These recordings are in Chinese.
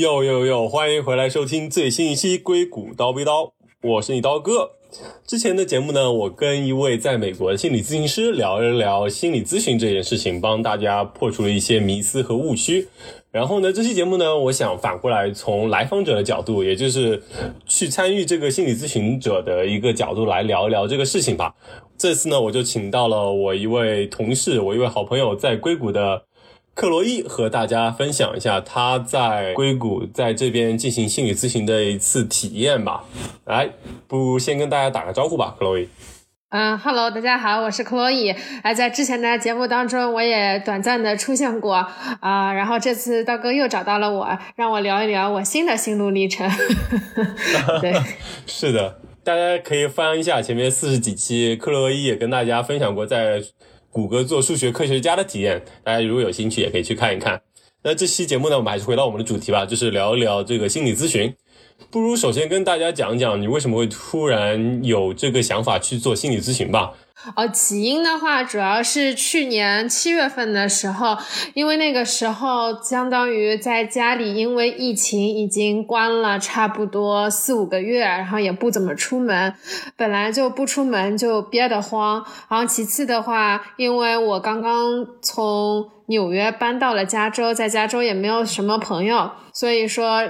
哟哟哟！欢迎回来收听最新一期《硅谷刀逼刀》，我是你刀哥。之前的节目呢，我跟一位在美国的心理咨询师聊一聊心理咨询这件事情，帮大家破除了一些迷思和误区。然后呢，这期节目呢，我想反过来从来访者的角度，也就是去参与这个心理咨询者的一个角度来聊一聊这个事情吧。这次呢，我就请到了我一位同事，我一位好朋友，在硅谷的。克洛伊和大家分享一下他在硅谷在这边进行心理咨询的一次体验吧。来，不如先跟大家打个招呼吧，克洛伊。嗯，Hello，大家好，我是克洛伊。哎，在之前的节目当中，我也短暂的出现过啊。然后这次道哥又找到了我，让我聊一聊我新的心路历程。对，是的，大家可以翻一下前面四十几期，克洛伊也跟大家分享过在。谷歌做数学科学家的体验，大家如果有兴趣，也可以去看一看。那这期节目呢，我们还是回到我们的主题吧，就是聊一聊这个心理咨询。不如首先跟大家讲讲，你为什么会突然有这个想法去做心理咨询吧。哦，起因的话，主要是去年七月份的时候，因为那个时候相当于在家里，因为疫情已经关了差不多四五个月，然后也不怎么出门，本来就不出门就憋得慌，然后其次的话，因为我刚刚从。纽约搬到了加州，在加州也没有什么朋友，所以说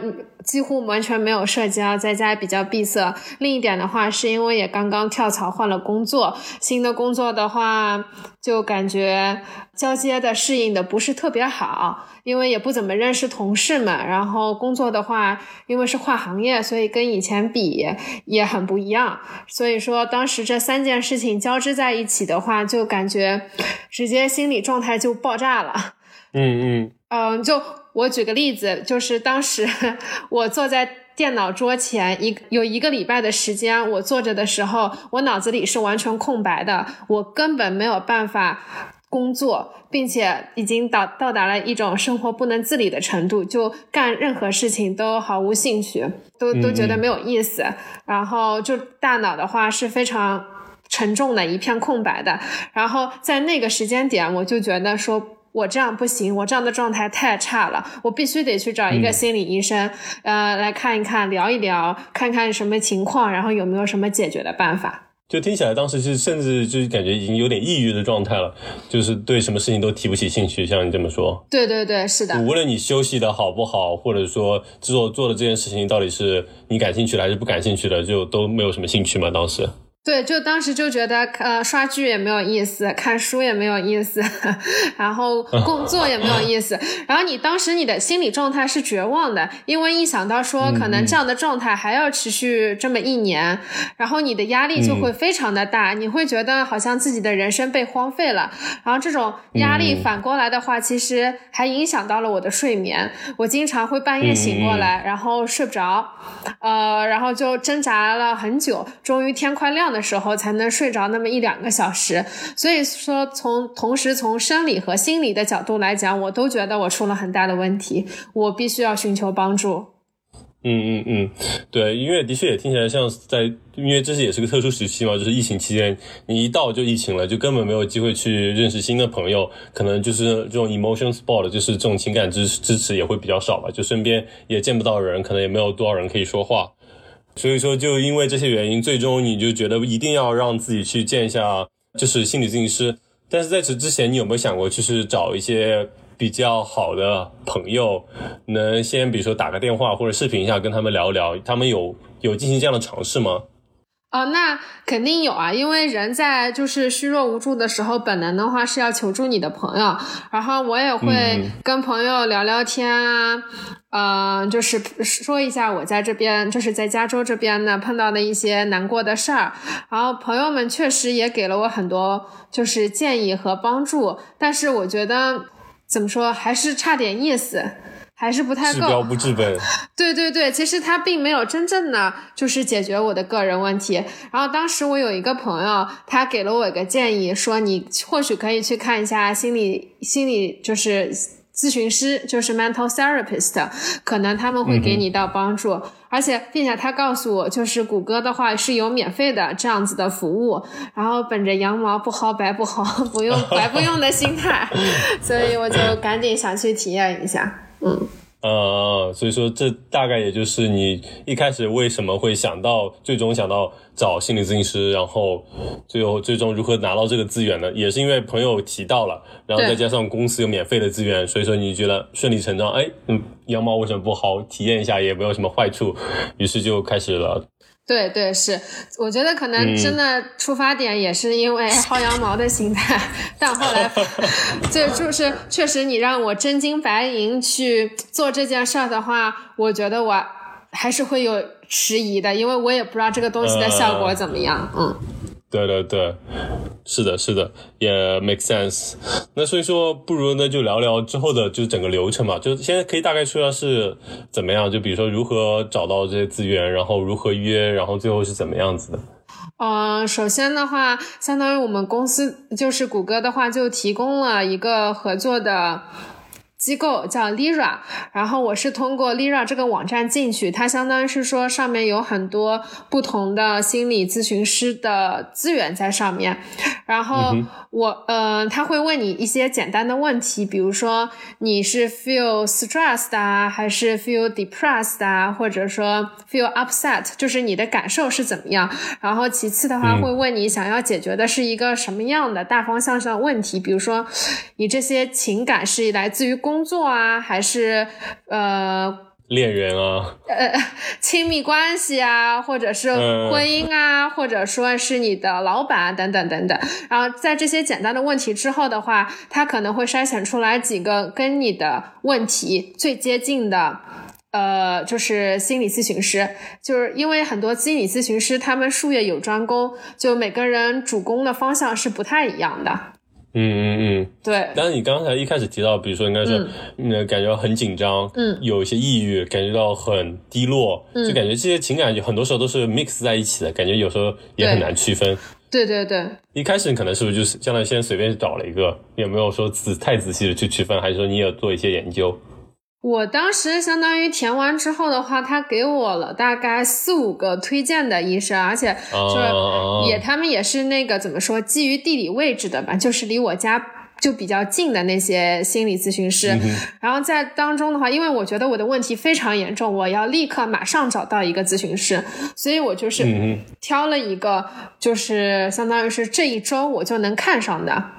几乎完全没有社交，在家比较闭塞。另一点的话，是因为也刚刚跳槽换了工作，新的工作的话，就感觉交接的适应的不是特别好。因为也不怎么认识同事们，然后工作的话，因为是跨行业，所以跟以前比也很不一样。所以说，当时这三件事情交织在一起的话，就感觉直接心理状态就爆炸了。嗯嗯嗯，就我举个例子，就是当时 我坐在电脑桌前一有一个礼拜的时间，我坐着的时候，我脑子里是完全空白的，我根本没有办法。工作，并且已经到到达了一种生活不能自理的程度，就干任何事情都毫无兴趣，都都觉得没有意思。然后就大脑的话是非常沉重的一片空白的。然后在那个时间点，我就觉得说我这样不行，我这样的状态太差了，我必须得去找一个心理医生，呃，来看一看，聊一聊，看看什么情况，然后有没有什么解决的办法。就听起来，当时是甚至就是感觉已经有点抑郁的状态了，就是对什么事情都提不起兴趣。像你这么说，对对对，是的。无论你休息的好不好，或者说做做的这件事情到底是你感兴趣的还是不感兴趣的，就都没有什么兴趣嘛。当时。对，就当时就觉得，呃，刷剧也没有意思，看书也没有意思，然后 工作也没有意思。然后你当时你的心理状态是绝望的，因为一想到说可能这样的状态还要持续这么一年，然后你的压力就会非常的大，你会觉得好像自己的人生被荒废了。然后这种压力反过来的话，其实还影响到了我的睡眠，我经常会半夜醒过来，然后睡不着，呃，然后就挣扎了很久，终于天快亮。的时候才能睡着那么一两个小时，所以说从同时从生理和心理的角度来讲，我都觉得我出了很大的问题，我必须要寻求帮助。嗯嗯嗯，对，因为的确也听起来像在，因为这是也是个特殊时期嘛，就是疫情期间，你一到就疫情了，就根本没有机会去认识新的朋友，可能就是这种 emotion support，就是这种情感支支持也会比较少吧，就身边也见不到人，可能也没有多少人可以说话。所以说，就因为这些原因，最终你就觉得一定要让自己去见一下，就是心理咨询师。但是在此之前，你有没有想过，就是找一些比较好的朋友，能先比如说打个电话或者视频一下，跟他们聊一聊，他们有有进行这样的尝试吗？哦，那肯定有啊，因为人在就是虚弱无助的时候，本能的话是要求助你的朋友。然后我也会跟朋友聊聊天啊，呃，就是说一下我在这边，就是在加州这边呢碰到的一些难过的事儿。然后朋友们确实也给了我很多就是建议和帮助，但是我觉得怎么说还是差点意思。还是不太够，治标不治本。对对对，其实他并没有真正的就是解决我的个人问题。然后当时我有一个朋友，他给了我一个建议，说你或许可以去看一下心理心理就是咨询师，就是 mental therapist，可能他们会给你到帮助。而且并且他告诉我，就是谷歌的话是有免费的这样子的服务。然后本着羊毛不薅白不薅，不用白不用的心态，所以我就赶紧想去体验一下。嗯呃，所以说这大概也就是你一开始为什么会想到，最终想到找心理咨询师，然后最后最终如何拿到这个资源呢？也是因为朋友提到了，然后再加上公司有免费的资源，所以说你觉得顺理成章，哎，嗯，羊毛为什么不好体验一下，也没有什么坏处，于是就开始了。对对是，我觉得可能真的出发点也是因为薅羊毛的心态，但后来 就就是确实你让我真金白银去做这件事儿的话，我觉得我还是会有迟疑的，因为我也不知道这个东西的效果怎么样，嗯。对对对，是的，是的，也 make sense。那所以说，不如呢就聊聊之后的，就整个流程嘛。就现在可以大概说下是怎么样，就比如说如何找到这些资源，然后如何约，然后最后是怎么样子的。呃，首先的话，相当于我们公司就是谷歌的话，就提供了一个合作的。机构叫 Lira，然后我是通过 Lira 这个网站进去，它相当于是说上面有很多不同的心理咨询师的资源在上面，然后我呃他会问你一些简单的问题，比如说你是 feel stressed 啊，还是 feel depressed 啊，或者说 feel upset，就是你的感受是怎么样。然后其次的话会问你想要解决的是一个什么样的大方向上的问题，比如说你这些情感是来自于工。作啊，还是呃恋人啊，呃 亲密关系啊，或者是婚姻啊，或者说是你的老板等等等等。然后在这些简单的问题之后的话，他可能会筛选出来几个跟你的问题最接近的，呃，就是心理咨询师。就是因为很多心理咨询师他们术业有专攻，就每个人主攻的方向是不太一样的。嗯嗯嗯，对。但是你刚才一开始提到，比如说应该是，嗯，感觉很紧张，嗯，有一些抑郁，感觉到很低落，嗯，就感觉这些情感很多时候都是 mix 在一起的，感觉有时候也很难区分。对对对。一开始你可能是不是就是相当于先随便找了一个，有没有说仔太仔细的去区分，还是说你有做一些研究？我当时相当于填完之后的话，他给我了大概四五个推荐的医生，而且就是也他们也是那个怎么说，基于地理位置的吧，就是离我家就比较近的那些心理咨询师。然后在当中的话，因为我觉得我的问题非常严重，我要立刻马上找到一个咨询师，所以我就是挑了一个，就是相当于是这一周我就能看上的。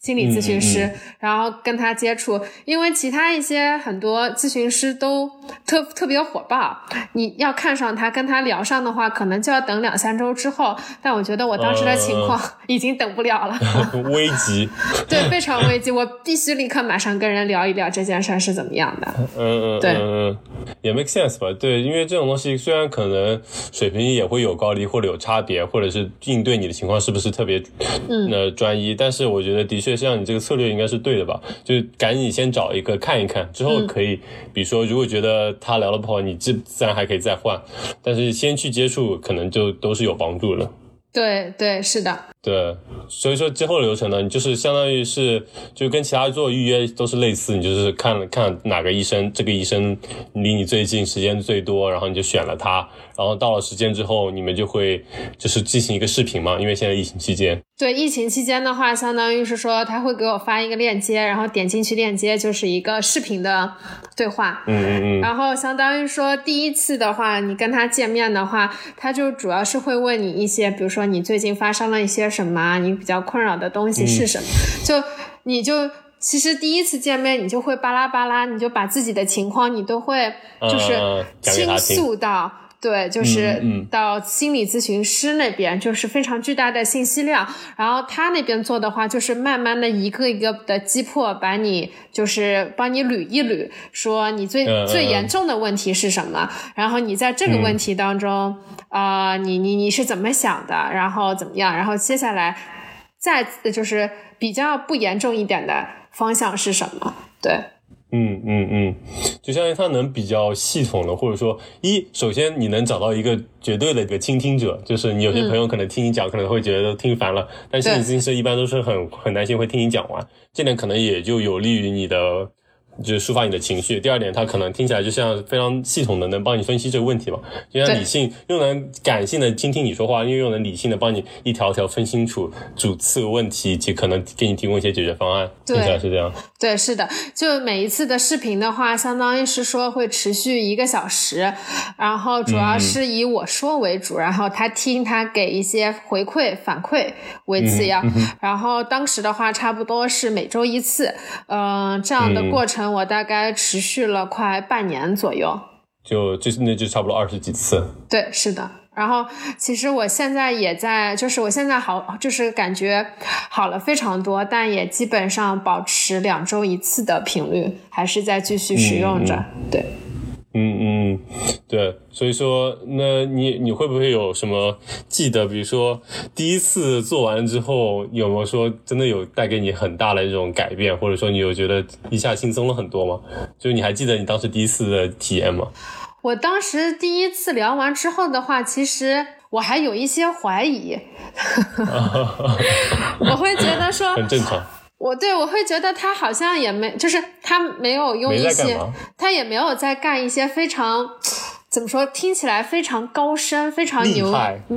心理咨询师，然后跟他接触，因为其他一些很多咨询师都特特别火爆，你要看上他，跟他聊上的话，可能就要等两三周之后。但我觉得我当时的情况 已经等不了了，危急，对，非常危急，我必须立刻马上跟人聊一聊这件事是怎么样的。嗯嗯，对，也 make sense 吧？对，因为这种东西虽然可能水平也会有高低或者有差别，或者是应对你的情况是不是特别嗯呃专一，但是我觉得的确。就像你这个策略应该是对的吧？就赶紧先找一个看一看，之后可以，比如说如果觉得他聊的不好，你自自然还可以再换，但是先去接触，可能就都是有帮助的。对对，是的。对，所以说之后流程呢，你就是相当于是就跟其他做预约都是类似，你就是看看哪个医生，这个医生离你最近，时间最多，然后你就选了他，然后到了时间之后，你们就会就是进行一个视频嘛，因为现在疫情期间。对，疫情期间的话，相当于是说他会给我发一个链接，然后点进去链接就是一个视频的对话。嗯嗯嗯。然后相当于说第一次的话，你跟他见面的话，他就主要是会问你一些，比如说你最近发生了一些。什么？你比较困扰的东西是什么？就你就其实第一次见面，你就会巴拉巴拉，你就把自己的情况，你都会就是倾诉到。对，就是到心理咨询师那边，就是非常巨大的信息量。然后他那边做的话，就是慢慢的一个一个的击破，把你就是帮你捋一捋，说你最最严重的问题是什么。然后你在这个问题当中，啊，你你你是怎么想的？然后怎么样？然后接下来再就是比较不严重一点的方向是什么？对。嗯嗯嗯，就相当于他能比较系统的，或者说一，首先你能找到一个绝对的一个倾听者，就是你有些朋友可能听你讲，可能会觉得听烦了，但心理咨询师一般都是很很耐心会听你讲完，这点可能也就有利于你的就是抒发你的情绪；第二点，它可能听起来就像非常系统的能帮你分析这个问题嘛，就像理性又能感性的倾听你说话，又又能理性的帮你一条条分清楚主次问题，以及可能给你提供一些解决方案。听起来是这样。对，是的，就每一次的视频的话，相当于是说会持续一个小时，然后主要是以我说为主，然后他听他给一些回馈反馈为次要，然后当时的话差不多是每周一次，嗯，这样的过程我大概持续了快半年左右，就就是那就差不多二十几次。对，是的。然后，其实我现在也在，就是我现在好，就是感觉好了非常多，但也基本上保持两周一次的频率，还是在继续使用着。对，嗯嗯，对，所以说，那你你会不会有什么记得？比如说第一次做完之后，有没有说真的有带给你很大的这种改变，或者说你有觉得一下轻松了很多吗？就是你还记得你当时第一次的体验吗？我当时第一次聊完之后的话，其实我还有一些怀疑，我会觉得说很正常。我对我会觉得他好像也没，就是他没有用一些，他也没有在干一些非常。怎么说？听起来非常高深、非常牛、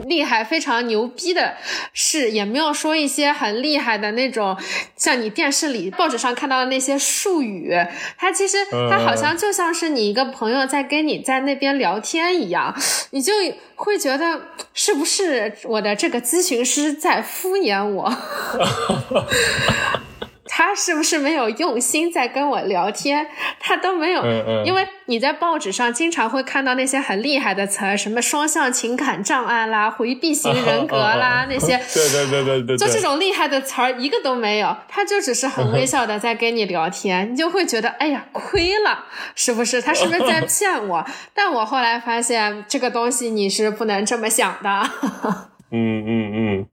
厉害、非常牛逼的事，也没有说一些很厉害的那种，像你电视里、报纸上看到的那些术语。他其实他好像就像是你一个朋友在跟你在那边聊天一样，你就会觉得是不是我的这个咨询师在敷衍我？他是不是没有用心在跟我聊天？他都没有，因为你在报纸上经常会看到那些很厉害的词儿，什么双向情感障碍啦、回避型人格啦 那些，对对对对对，就这种厉害的词儿一个都没有，他就只是很微笑的在跟你聊天，你就会觉得哎呀亏了，是不是？他是不是在骗我？但我后来发现这个东西你是不能这么想的。嗯嗯嗯。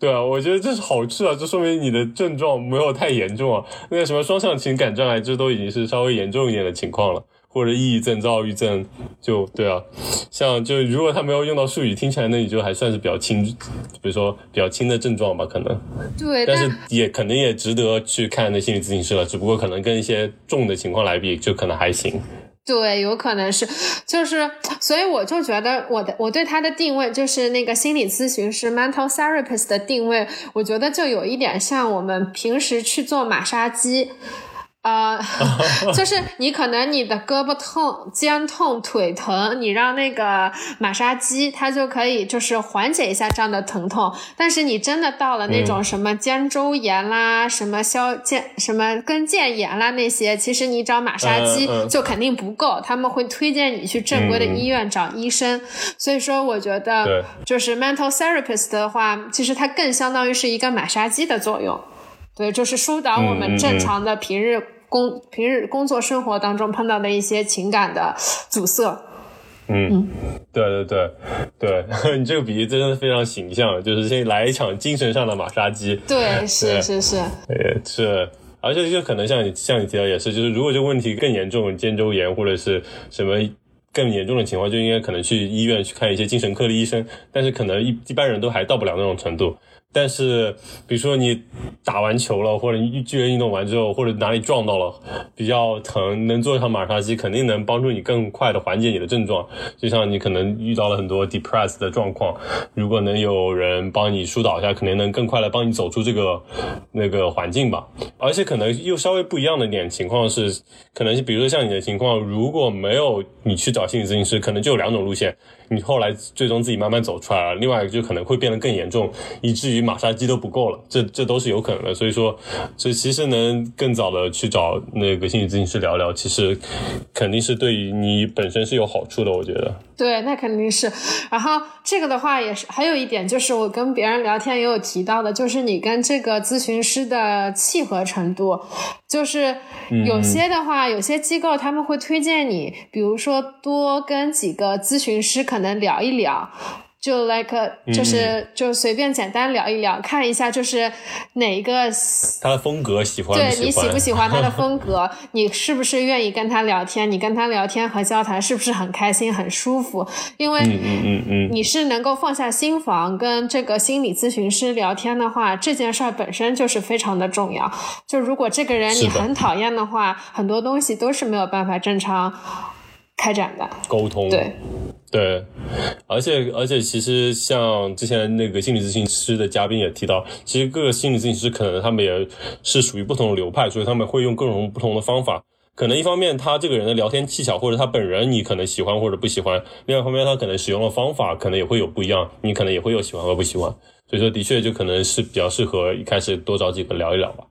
对啊，我觉得这是好事啊，这说明你的症状没有太严重啊。那个什么双向情感障碍，这都已经是稍微严重一点的情况了，或者抑郁症、躁郁症，就对啊。像就如果他没有用到术语，听起来那你就还算是比较轻，比如说比较轻的症状吧，可能。对，但是也肯定也值得去看那心理咨询师了，只不过可能跟一些重的情况来比，就可能还行。对，有可能是，就是，所以我就觉得我的我对他的定位就是那个心理咨询师 mental therapist 的定位，我觉得就有一点像我们平时去做马杀鸡。呃，就是你可能你的胳膊痛、肩痛、腿疼，你让那个马杀鸡它就可以就是缓解一下这样的疼痛。但是你真的到了那种什么肩周炎啦、什么消肩、什么跟腱炎啦那些，其实你找马杀鸡就肯定不够，他们会推荐你去正规的医院找医生。所以说，我觉得就是 mental therapist 的话，其实它更相当于是一个马杀鸡的作用。对，就是疏导我们正常的平日工平日工作生活当中碰到的一些情感的阻塞。嗯，对对对对，你这个比喻真的非常形象，就是先来一场精神上的马杀鸡。对，是是是，也是，而且就可能像你像你提到也是，就是如果这个问题更严重，肩周炎或者是什么更严重的情况，就应该可能去医院去看一些精神科的医生，但是可能一一般人都还到不了那种程度。但是，比如说你打完球了，或者你剧烈运动完之后，或者哪里撞到了比较疼，能做一场马杀鸡，肯定能帮助你更快的缓解你的症状。就像你可能遇到了很多 depressed 的状况，如果能有人帮你疏导一下，肯定能更快的帮你走出这个那个环境吧。而且可能又稍微不一样的点情况是，可能是比如说像你的情况，如果没有你去找心理咨询师，可能就有两种路线。你后来最终自己慢慢走出来了，另外一个就可能会变得更严重，以至于马杀鸡都不够了，这这都是有可能的。所以说，这其实能更早的去找那个心理咨询师聊聊，其实肯定是对于你本身是有好处的，我觉得。对，那肯定是。然后这个的话也是，还有一点就是我跟别人聊天也有提到的，就是你跟这个咨询师的契合程度，就是有些的话，有些机构他们会推荐你，比如说多跟几个咨询师可能聊一聊。就 like 就是就随便简单聊一聊，看一下就是哪一个他的风格喜欢，对你喜不喜欢他的风格，你是不是愿意跟他聊天？你跟他聊天和交谈是不是很开心、很舒服？因为嗯嗯嗯嗯，你是能够放下心房跟这个心理咨询师聊天的话，这件事儿本身就是非常的重要。就如果这个人你很讨厌的话，很多东西都是没有办法正常开展吧沟通。对。对，而且而且，其实像之前那个心理咨询师的嘉宾也提到，其实各个心理咨询师可能他们也是属于不同的流派，所以他们会用各种不同的方法。可能一方面他这个人的聊天技巧，或者他本人你可能喜欢或者不喜欢；另外一方面他可能使用的方法可能也会有不一样，你可能也会有喜欢和不喜欢。所以说，的确就可能是比较适合一开始多找几个聊一聊吧。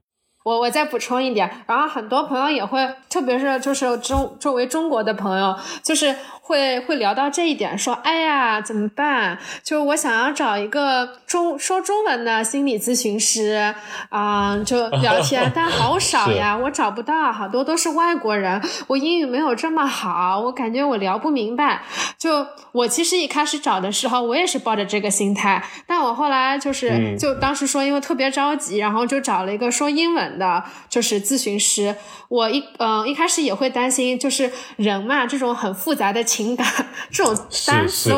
我我再补充一点，然后很多朋友也会，特别是就是中作为中国的朋友，就是会会聊到这一点，说，哎呀，怎么办？就我想要找一个中说中文的心理咨询师啊，就 聊天，但好少呀，我找不到，好多都是外国人，我英语没有这么好，我感觉我聊不明白。就我其实一开始找的时候，我也是抱着这个心态，但我后来就是就当时说，因为特别着急，然后就找了一个说英文。的就是咨询师，我一嗯一开始也会担心，就是人嘛，这种很复杂的情感，这种单词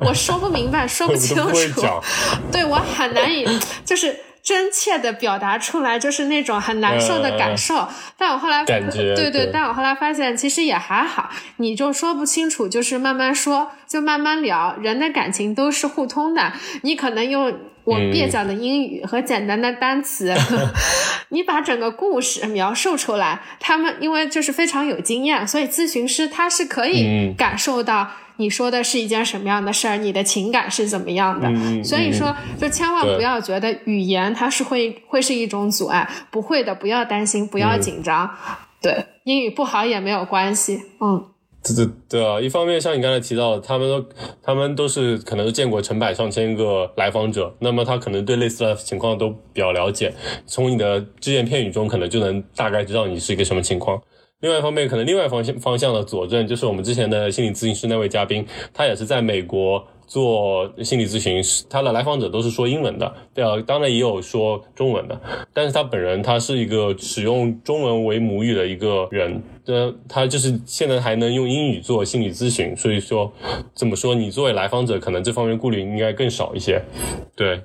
我说不明白，说不清楚，对我很难以就是真切的表达出来，就是那种很难受的感受。但我后来感觉对对，但我后来发现其实也还好，你就说不清楚，就是慢慢说，就慢慢聊，人的感情都是互通的，你可能用。我蹩脚的英语和简单的单词，你把整个故事描述出来。他们因为就是非常有经验，所以咨询师他是可以感受到你说的是一件什么样的事儿，你的情感是怎么样的。所以说，就千万不要觉得语言它是会会是一种阻碍，不会的，不要担心，不要紧张。对，英语不好也没有关系。嗯。对对对啊！一方面像你刚才提到，他们都他们都是可能都见过成百上千个来访者，那么他可能对类似的情况都比较了解，从你的只言片语中可能就能大概知道你是一个什么情况。另外一方面，可能另外方向方向的佐证就是我们之前的心理咨询师那位嘉宾，他也是在美国。做心理咨询，他的来访者都是说英文的，对啊，当然也有说中文的，但是他本人他是一个使用中文为母语的一个人，呃，他就是现在还能用英语做心理咨询，所以说怎么说，你作为来访者可能这方面顾虑应该更少一些，对。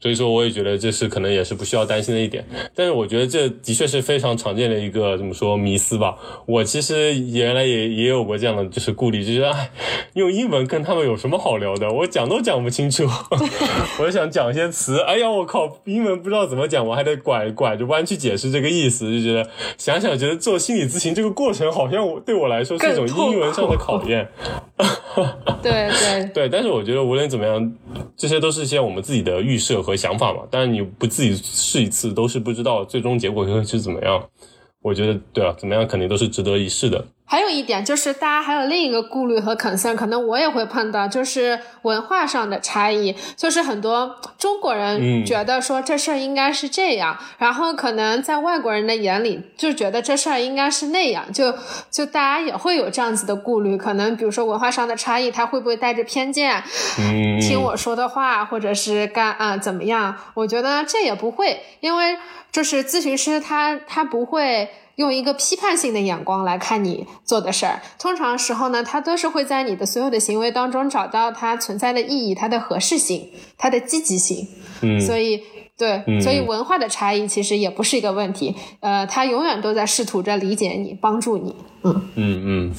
所以说，我也觉得这是可能也是不需要担心的一点。但是，我觉得这的确是非常常见的一个怎么说迷思吧。我其实原来也也有过这样的就是顾虑，就是哎，用英文跟他们有什么好聊的？我讲都讲不清楚。我想讲一些词，哎呀，我靠，英文不知道怎么讲，我还得拐拐着弯去解释这个意思，就觉得想想觉得做心理咨询这个过程好像我对我来说是一种英文上的考验。对对 对，但是我觉得无论怎么样，这些都是一些我们自己的预设。和想法嘛，但是你不自己试一次，都是不知道最终结果会是怎么样。我觉得，对啊，怎么样肯定都是值得一试的。还有一点就是，大家还有另一个顾虑和 concern，可能我也会碰到，就是文化上的差异。就是很多中国人觉得说这事儿应该是这样，然后可能在外国人的眼里就觉得这事儿应该是那样，就就大家也会有这样子的顾虑。可能比如说文化上的差异，他会不会带着偏见 听我说的话，或者是干啊怎么样？我觉得这也不会，因为就是咨询师他他不会。用一个批判性的眼光来看你做的事儿，通常时候呢，他都是会在你的所有的行为当中找到它存在的意义、它的合适性、它的积极性。嗯，所以对，所以文化的差异其实也不是一个问题。呃，他永远都在试图着理解你、帮助你。嗯嗯嗯。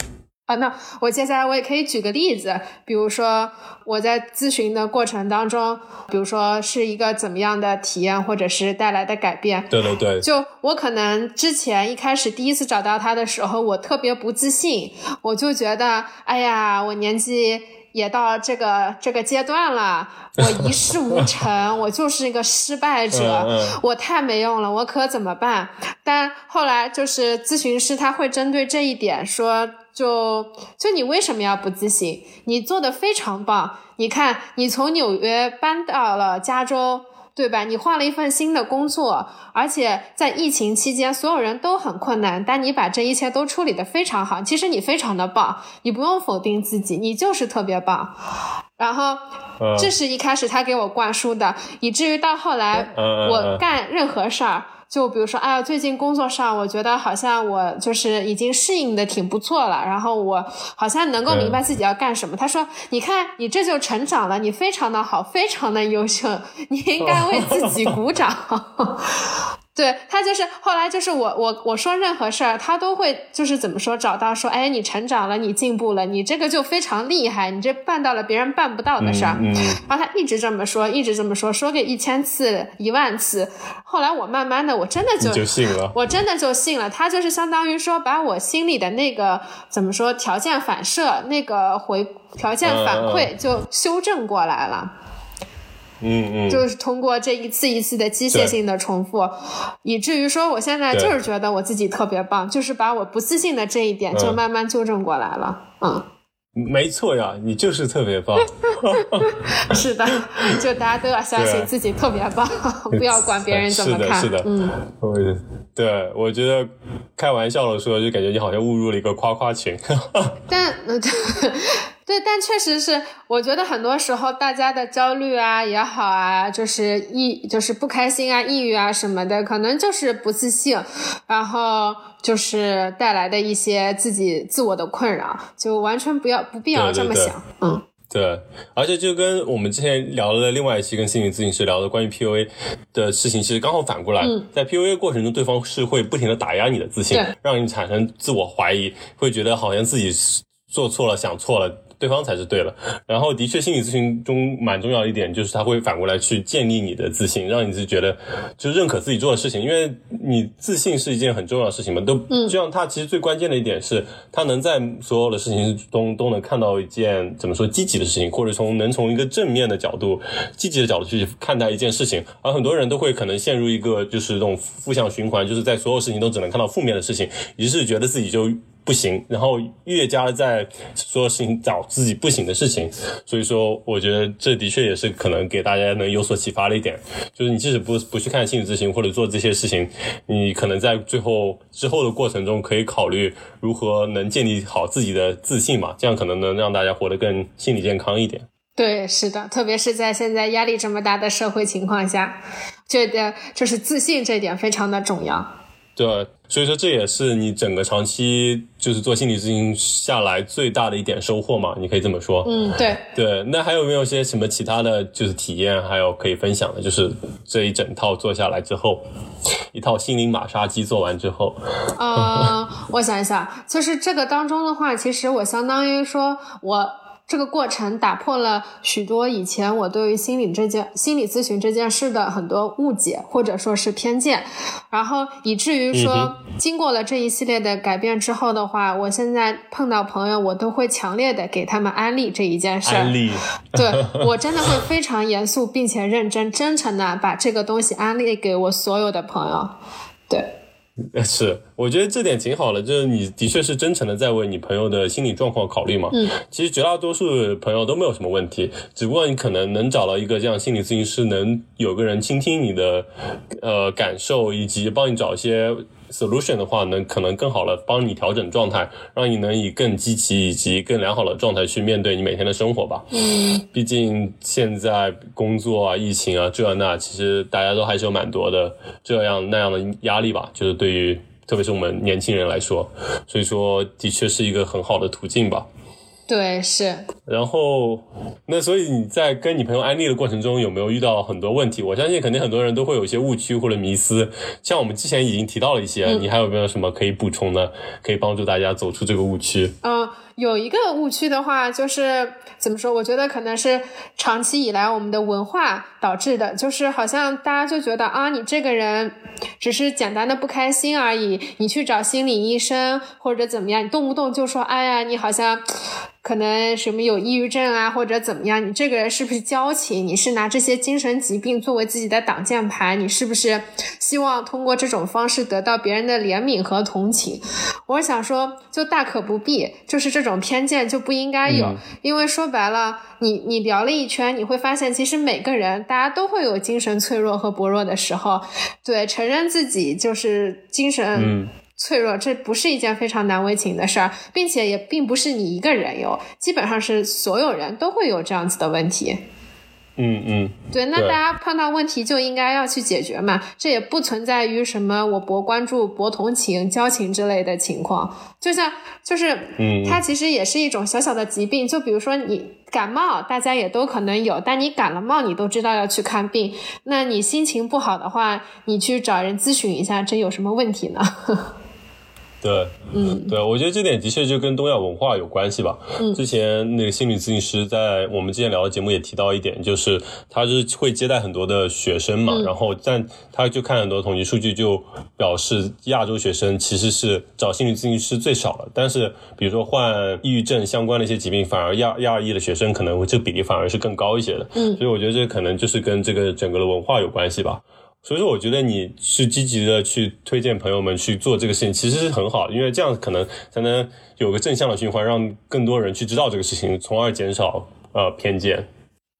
啊，那我接下来我也可以举个例子，比如说我在咨询的过程当中，比如说是一个怎么样的体验，或者是带来的改变。对对对。就我可能之前一开始第一次找到他的时候，我特别不自信，我就觉得，哎呀，我年纪也到这个这个阶段了，我一事无成，我就是一个失败者，我太没用了，我可怎么办？但后来就是咨询师他会针对这一点说。就就你为什么要不自信？你做的非常棒。你看，你从纽约搬到了加州，对吧？你换了一份新的工作，而且在疫情期间，所有人都很困难，但你把这一切都处理的非常好。其实你非常的棒，你不用否定自己，你就是特别棒。然后嗯这是一开始他给我灌输的，以至于到后来我干任何事儿。就比如说，哎呀，最近工作上，我觉得好像我就是已经适应的挺不错了，然后我好像能够明白自己要干什么。他说：“你看，你这就成长了，你非常的好，非常的优秀，你应该为自己鼓掌。”对他就是后来就是我我我说任何事儿，他都会就是怎么说找到说，哎，你成长了，你进步了，你这个就非常厉害，你这办到了别人办不到的事儿。嗯，然后他一直这么说，一直这么说，说个一千次、一万次。后来我慢慢的，我真的就就信了。我真的就信了，他就是相当于说把我心里的那个怎么说条件反射、那个回条件反馈就修正过来了。嗯嗯嗯，就是通过这一次一次的机械性的重复，以至于说我现在就是觉得我自己特别棒，就是把我不自信的这一点就嗯慢慢纠正过来了。嗯，没错呀，你就是特别棒。是的，就大家都要相信自己特别棒，不要管别人怎么看。是的是的嗯，我对我觉得开玩笑的说，就感觉你好像误入了一个夸夸群。但呃对 对，但确实是，我觉得很多时候大家的焦虑啊也好啊，就是抑就是不开心啊、抑郁啊什么的，可能就是不自信，然后就是带来的一些自己自我的困扰，就完全不要不必要对对对这么想，嗯。对，而且就跟我们之前聊的另外一期跟心理咨询师聊的关于 PUA 的事情，其实刚好反过来，嗯在 PUA 过程中，对方是会不停的打压你的自信，让你产生自我怀疑，会觉得好像自己做错了、想错了。对方才是对了，然后的确，心理咨询中蛮重要的一点就是，他会反过来去建立你的自信，让你是觉得就认可自己做的事情，因为你自信是一件很重要的事情嘛。都，就像他其实最关键的一点是，他能在所有的事情中都能看到一件怎么说积极的事情，或者从能从一个正面的角度、积极的角度去看待一件事情。而很多人都会可能陷入一个就是这种负向循环，就是在所有事情都只能看到负面的事情，于是觉得自己就。不行，然后越加在所有事情找自己不行的事情，所以说我觉得这的确也是可能给大家能有所启发的一点，就是你即使不不去看心理咨询或者做这些事情，你可能在最后之后的过程中可以考虑如何能建立好自己的自信嘛，这样可能能让大家活得更心理健康一点。对，是的，特别是在现在压力这么大的社会情况下，觉得就是自信这点非常的重要。对，所以说这也是你整个长期就是做心理咨询下来最大的一点收获嘛，你可以这么说。嗯，对。对，那还有没有些什么其他的就是体验，还有可以分享的？就是这一整套做下来之后，一套心灵马杀鸡做完之后，呃，我想一想，就是这个当中的话，其实我相当于说我。这个过程打破了许多以前我对于心理这件、心理咨询这件事的很多误解或者说是偏见，然后以至于说，嗯经过了这一系列的改变之后的话，我现在碰到朋友，我都会强烈的给他们安利这一件事儿。安利，对我真的会非常严肃并且认真、真诚的把这个东西安利给我所有的朋友。对。是，我觉得这点挺好的，就是你的确是真诚的在为你朋友的心理状况考虑嘛。嗯，其实绝大多数朋友都没有什么问题，只不过你可能能找到一个这样心理咨询师，能有个人倾听你的呃感受，以及帮你找一些 solution 的话，能可能更好的帮你调整状态，让你能以更积极以及更良好的状态去面对你每天的生活吧。嗯，毕竟现在工作啊、疫情啊这那，其实大家都还是有蛮多的这样那样的压力吧，就是对于特别是我们年轻人来说，所以说的确是一个很好的途径吧。对，是。然后，那所以你在跟你朋友安利的过程中，有没有遇到很多问题？我相信肯定很多人都会有一些误区或者迷思，像我们之前已经提到了一些，嗯你还有没有什么可以补充的，可以帮助大家走出这个误区？嗯、有一个误区的话，就是怎么说？我觉得可能是长期以来我们的文化导致的，就是好像大家就觉得啊，你这个人只是简单的不开心而已，你去找心理医生或者怎么样，你动不动就说，哎呀，你好像。可能什么有抑郁症啊，或者怎么样？你这个人是不是矫情？你是拿这些精神疾病作为自己的挡箭牌？你是不是希望通过这种方式得到别人的怜悯和同情？我想说，就大可不必，就是这种偏见就不应该有，嗯因为说白了，你你聊了一圈，你会发现，其实每个人大家都会有精神脆弱和薄弱的时候，对，承认自己就是精神。嗯脆弱，这不是一件非常难为情的事儿，并且也并不是你一个人有，基本上是所有人都会有这样子的问题。嗯嗯，对，那大家碰到问题就应该要去解决嘛，这也不存在于什么我博关注、博同情、交情之类的情况。就像就是，嗯，它其实也是一种小小的疾病。就比如说你感冒，大家也都可能有，但你感了冒，你都知道要去看病。那你心情不好的话，你去找人咨询一下，这有什么问题呢？对，嗯，对，我觉得这点的确就跟东亚文化有关系吧。嗯，之前那个心理咨询师在我们之前聊的节目也提到一点，就是他是会接待很多的学生嘛，然后但他就看很多统计数据，就表示亚洲学生其实是找心理咨询师最少了，但是比如说患抑郁症相关的一些疾病，反而亚亚裔的学生可能这个比例反而是更高一些的。嗯，所以我觉得这可能就是跟这个整个的文化有关系吧。所以说，我觉得你是积极的去推荐朋友们去做这个事情，其实是很好，因为这样可能才能有个正向的循环，让更多人去知道这个事情，从而减少呃偏见。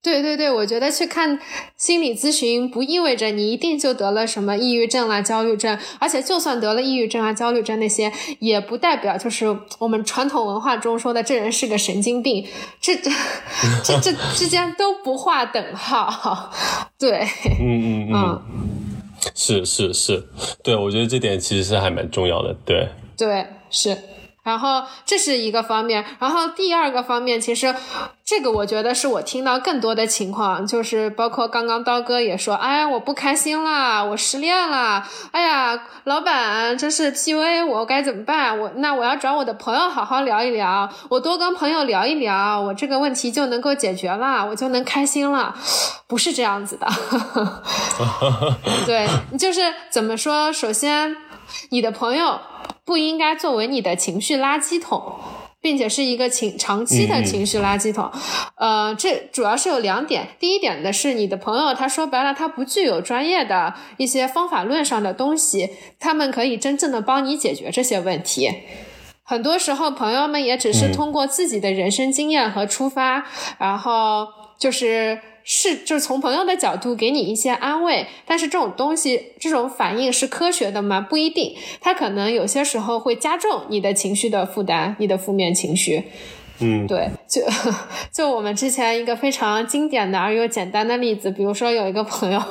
对对对，我觉得去看心理咨询不意味着你一定就得了什么抑郁症啊、焦虑症，而且就算得了抑郁症啊、焦虑症那些，也不代表就是我们传统文化中说的这人是个神经病，这这这这之间都不划等号。对，嗯 嗯嗯，是是是，对我觉得这点其实是还蛮重要的，对对是。然后这是一个方面，然后第二个方面，其实这个我觉得是我听到更多的情况，就是包括刚刚刀哥也说，哎，我不开心了，我失恋了，哎呀，老板这是 PUA 我该怎么办？我那我要找我的朋友好好聊一聊，我多跟朋友聊一聊，我这个问题就能够解决了，我就能开心了，不是这样子的，对，就是怎么说？首先，你的朋友。不应该作为你的情绪垃圾桶，并且是一个情长期的情绪垃圾桶。呃，这主要是有两点。第一点的是，你的朋友他说白了，他不具有专业的一些方法论上的东西，他们可以真正的帮你解决这些问题。很多时候，朋友们也只是通过自己的人生经验和出发，然后就是。是，就是从朋友的角度给你一些安慰，但是这种东西，这种反应是科学的吗？不一定，它可能有些时候会加重你的情绪的负担，你的负面情绪。嗯，对，就 就我们之前一个非常经典的而又简单的例子，比如说有一个朋友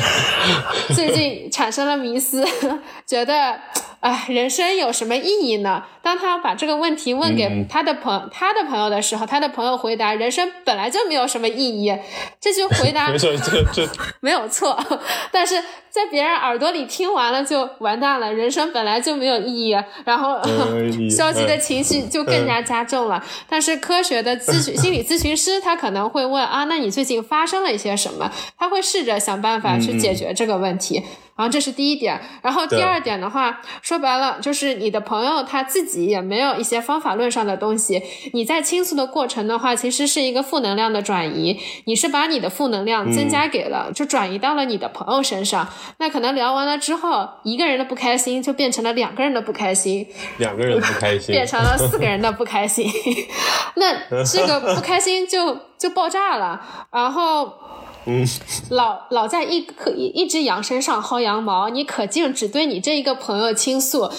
最近产生了迷思，觉得。哎，人生有什么意义呢？当他把这个问题问给他的朋他的朋友的时候，他的朋友回答：“人生本来就没有什么意义。”这句回答没错，这这没有错，但是在别人耳朵里听完了就完蛋了。人生本来就没有意义，然后 消极的情绪就更加加重了。但是科学的咨询心理咨询师他可能会问啊，那你最近发生了一些什么？他会试着想办法去解决这个问题。然后这是第一点，然后第二点的话，说白了就是你的朋友他自己也没有一些方法论上的东西。你在倾诉的过程的话，其实是一个负能量的转移，你是把你的负能量增加给了，就转移到了你的朋友身上。那可能聊完了之后，一个人的不开心就变成了两个人的不开心，两个人不开心 变成了四个人的不开心，那这个不开心就就爆炸了，然后。嗯，老老在一棵一一只羊身上薅羊毛，你可劲只对你这一个朋友倾诉，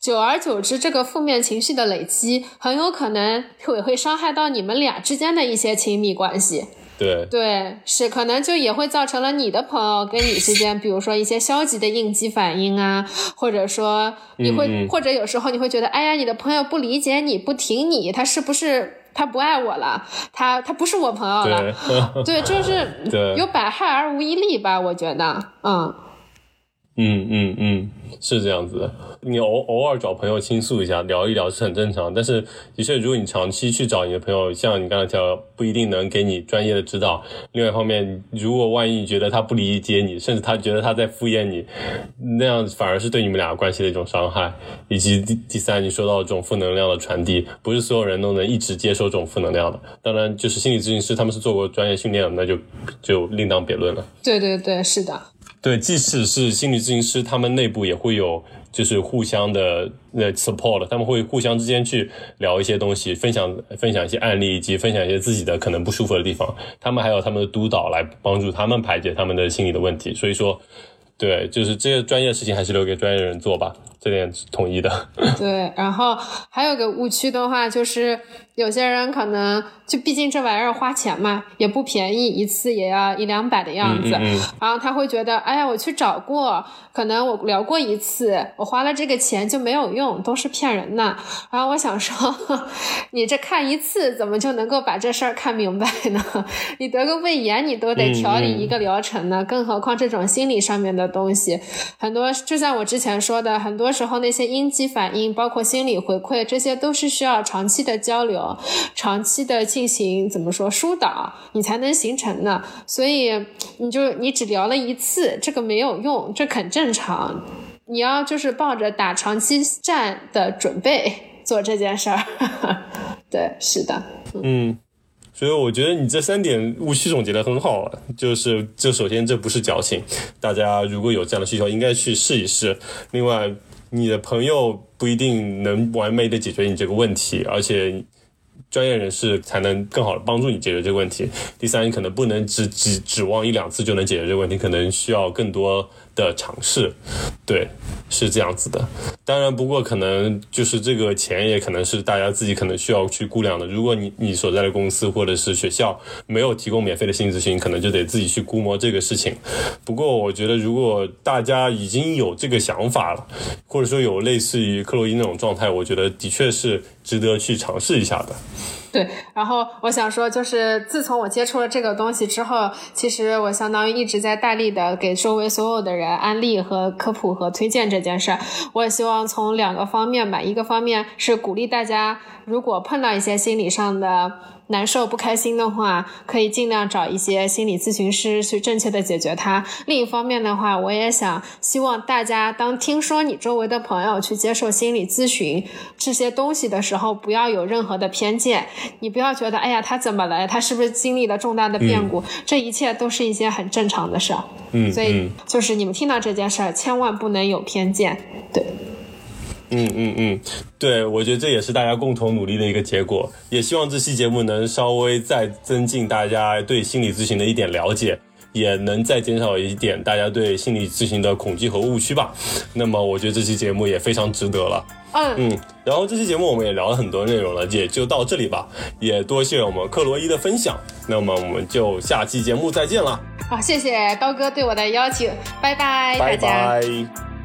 久而久之，这个负面情绪的累积，很有可能会会伤害到你们俩之间的一些亲密关系。对对，是可能就也会造成了你的朋友跟你之间，比如说一些消极的应激反应啊，或者说你会，或者有时候你会觉得，哎呀，你的朋友不理解你，不挺你，他是不是？他不爱我了，他他不是我朋友了，对，就是 有百害而无一利吧，我觉得，嗯。嗯嗯嗯，是这样子的。你偶偶尔找朋友倾诉一下，聊一聊是很正常。但是的确，如果你长期去找你的朋友，像你刚才讲，不一定能给你专业的指导。另外一方面，如果万一你觉得他不理解你，甚至他觉得他在敷衍你，那样反而是对你们俩关系的一种伤害。以及第第三，你说到这种负能量的传递，不是所有人都能一直接受这种负能量的。当然，就是心理咨询师他们是做过专业训练的，那就就另当别论了。对对对，是的。对，即使是心理咨询师，他们内部也会有，就是互相的那 support，他们会互相之间去聊一些东西，分享分享一些案例，以及分享一些自己的可能不舒服的地方。他们还有他们的督导来帮助他们排解他们的心理的问题。所以说，对，就是这些专业的事情还是留给专业人做吧，这点统一的。对，然后还有个误区的话，就是有些人可能就毕竟这玩意儿花钱嘛，也不便宜，一次也要一两百的样子，然后他会觉得，哎呀，我去找过，可能我聊过一次，我花了这个钱就没有用，都是骗人的。然后我想说，你这看一次怎么就能够把这事儿看明白呢？你得个胃炎你都得调理一个疗程呢，更何况这种心理上面的东西，很多就像我之前说的，很多时候那些应激反应，包括心理回馈，这些都是需要长期的交流，长期的进行怎么说疏导，你才能形成的。所以你就你只聊了一次，这个没有用，这很正常。你要就是抱着打长期战的准备做这件事儿。对，是的，嗯。所以我觉得你这三点误区总结的很好，就是这首先这不是矫情，大家如果有这样的需求，应该去试一试。另外，你的朋友不一定能完美的解决你这个问题，而且专业人士才能更好的帮助你解决这个问题。第三，你可能不能只只指望一两次就能解决这个问题，可能需要更多。的尝试，对，是这样子的。当然，不过可能就是这个钱也可能是大家自己可能需要去估量的。如果你你所在的公司或者是学校没有提供免费的心理咨询，可能就得自己去估摸这个事情。不过，我觉得如果大家已经有这个想法了，或者说有类似于克洛伊那种状态，我觉得的确是值得去尝试一下的。对，然后我想说，就是自从我接触了这个东西之后，其实我相当于一直在大力的给周围所有的人安利和科普和推荐这件事。我也希望从两个方面吧，一个方面是鼓励大家，如果碰到一些心理上的。难受不开心的话，可以尽量找一些心理咨询师去正确的解决它。另一方面的话，我也想希望大家当听说你周围的朋友去接受心理咨询这些东西的时候，不要有任何的偏见。你不要觉得，哎呀，他怎么了？他是不是经历了重大的变故？这一切都是一些很正常的事儿。嗯，所以就是你们听到这件事儿，千万不能有偏见。对。嗯嗯嗯，对，我觉得这也是大家共同努力的一个结果，也希望这期节目能稍微再增进大家对心理咨询的一点了解，也能再减少一点大家对心理咨询的恐惧和误区吧。那么我觉得这期节目也非常值得了。嗯嗯，然后这期节目我们也聊了很多内容了，也就到这里吧。也多谢我们克罗伊的分享，那么我们就下期节目再见了。好，谢谢刀哥对我的邀请，拜拜，拜拜。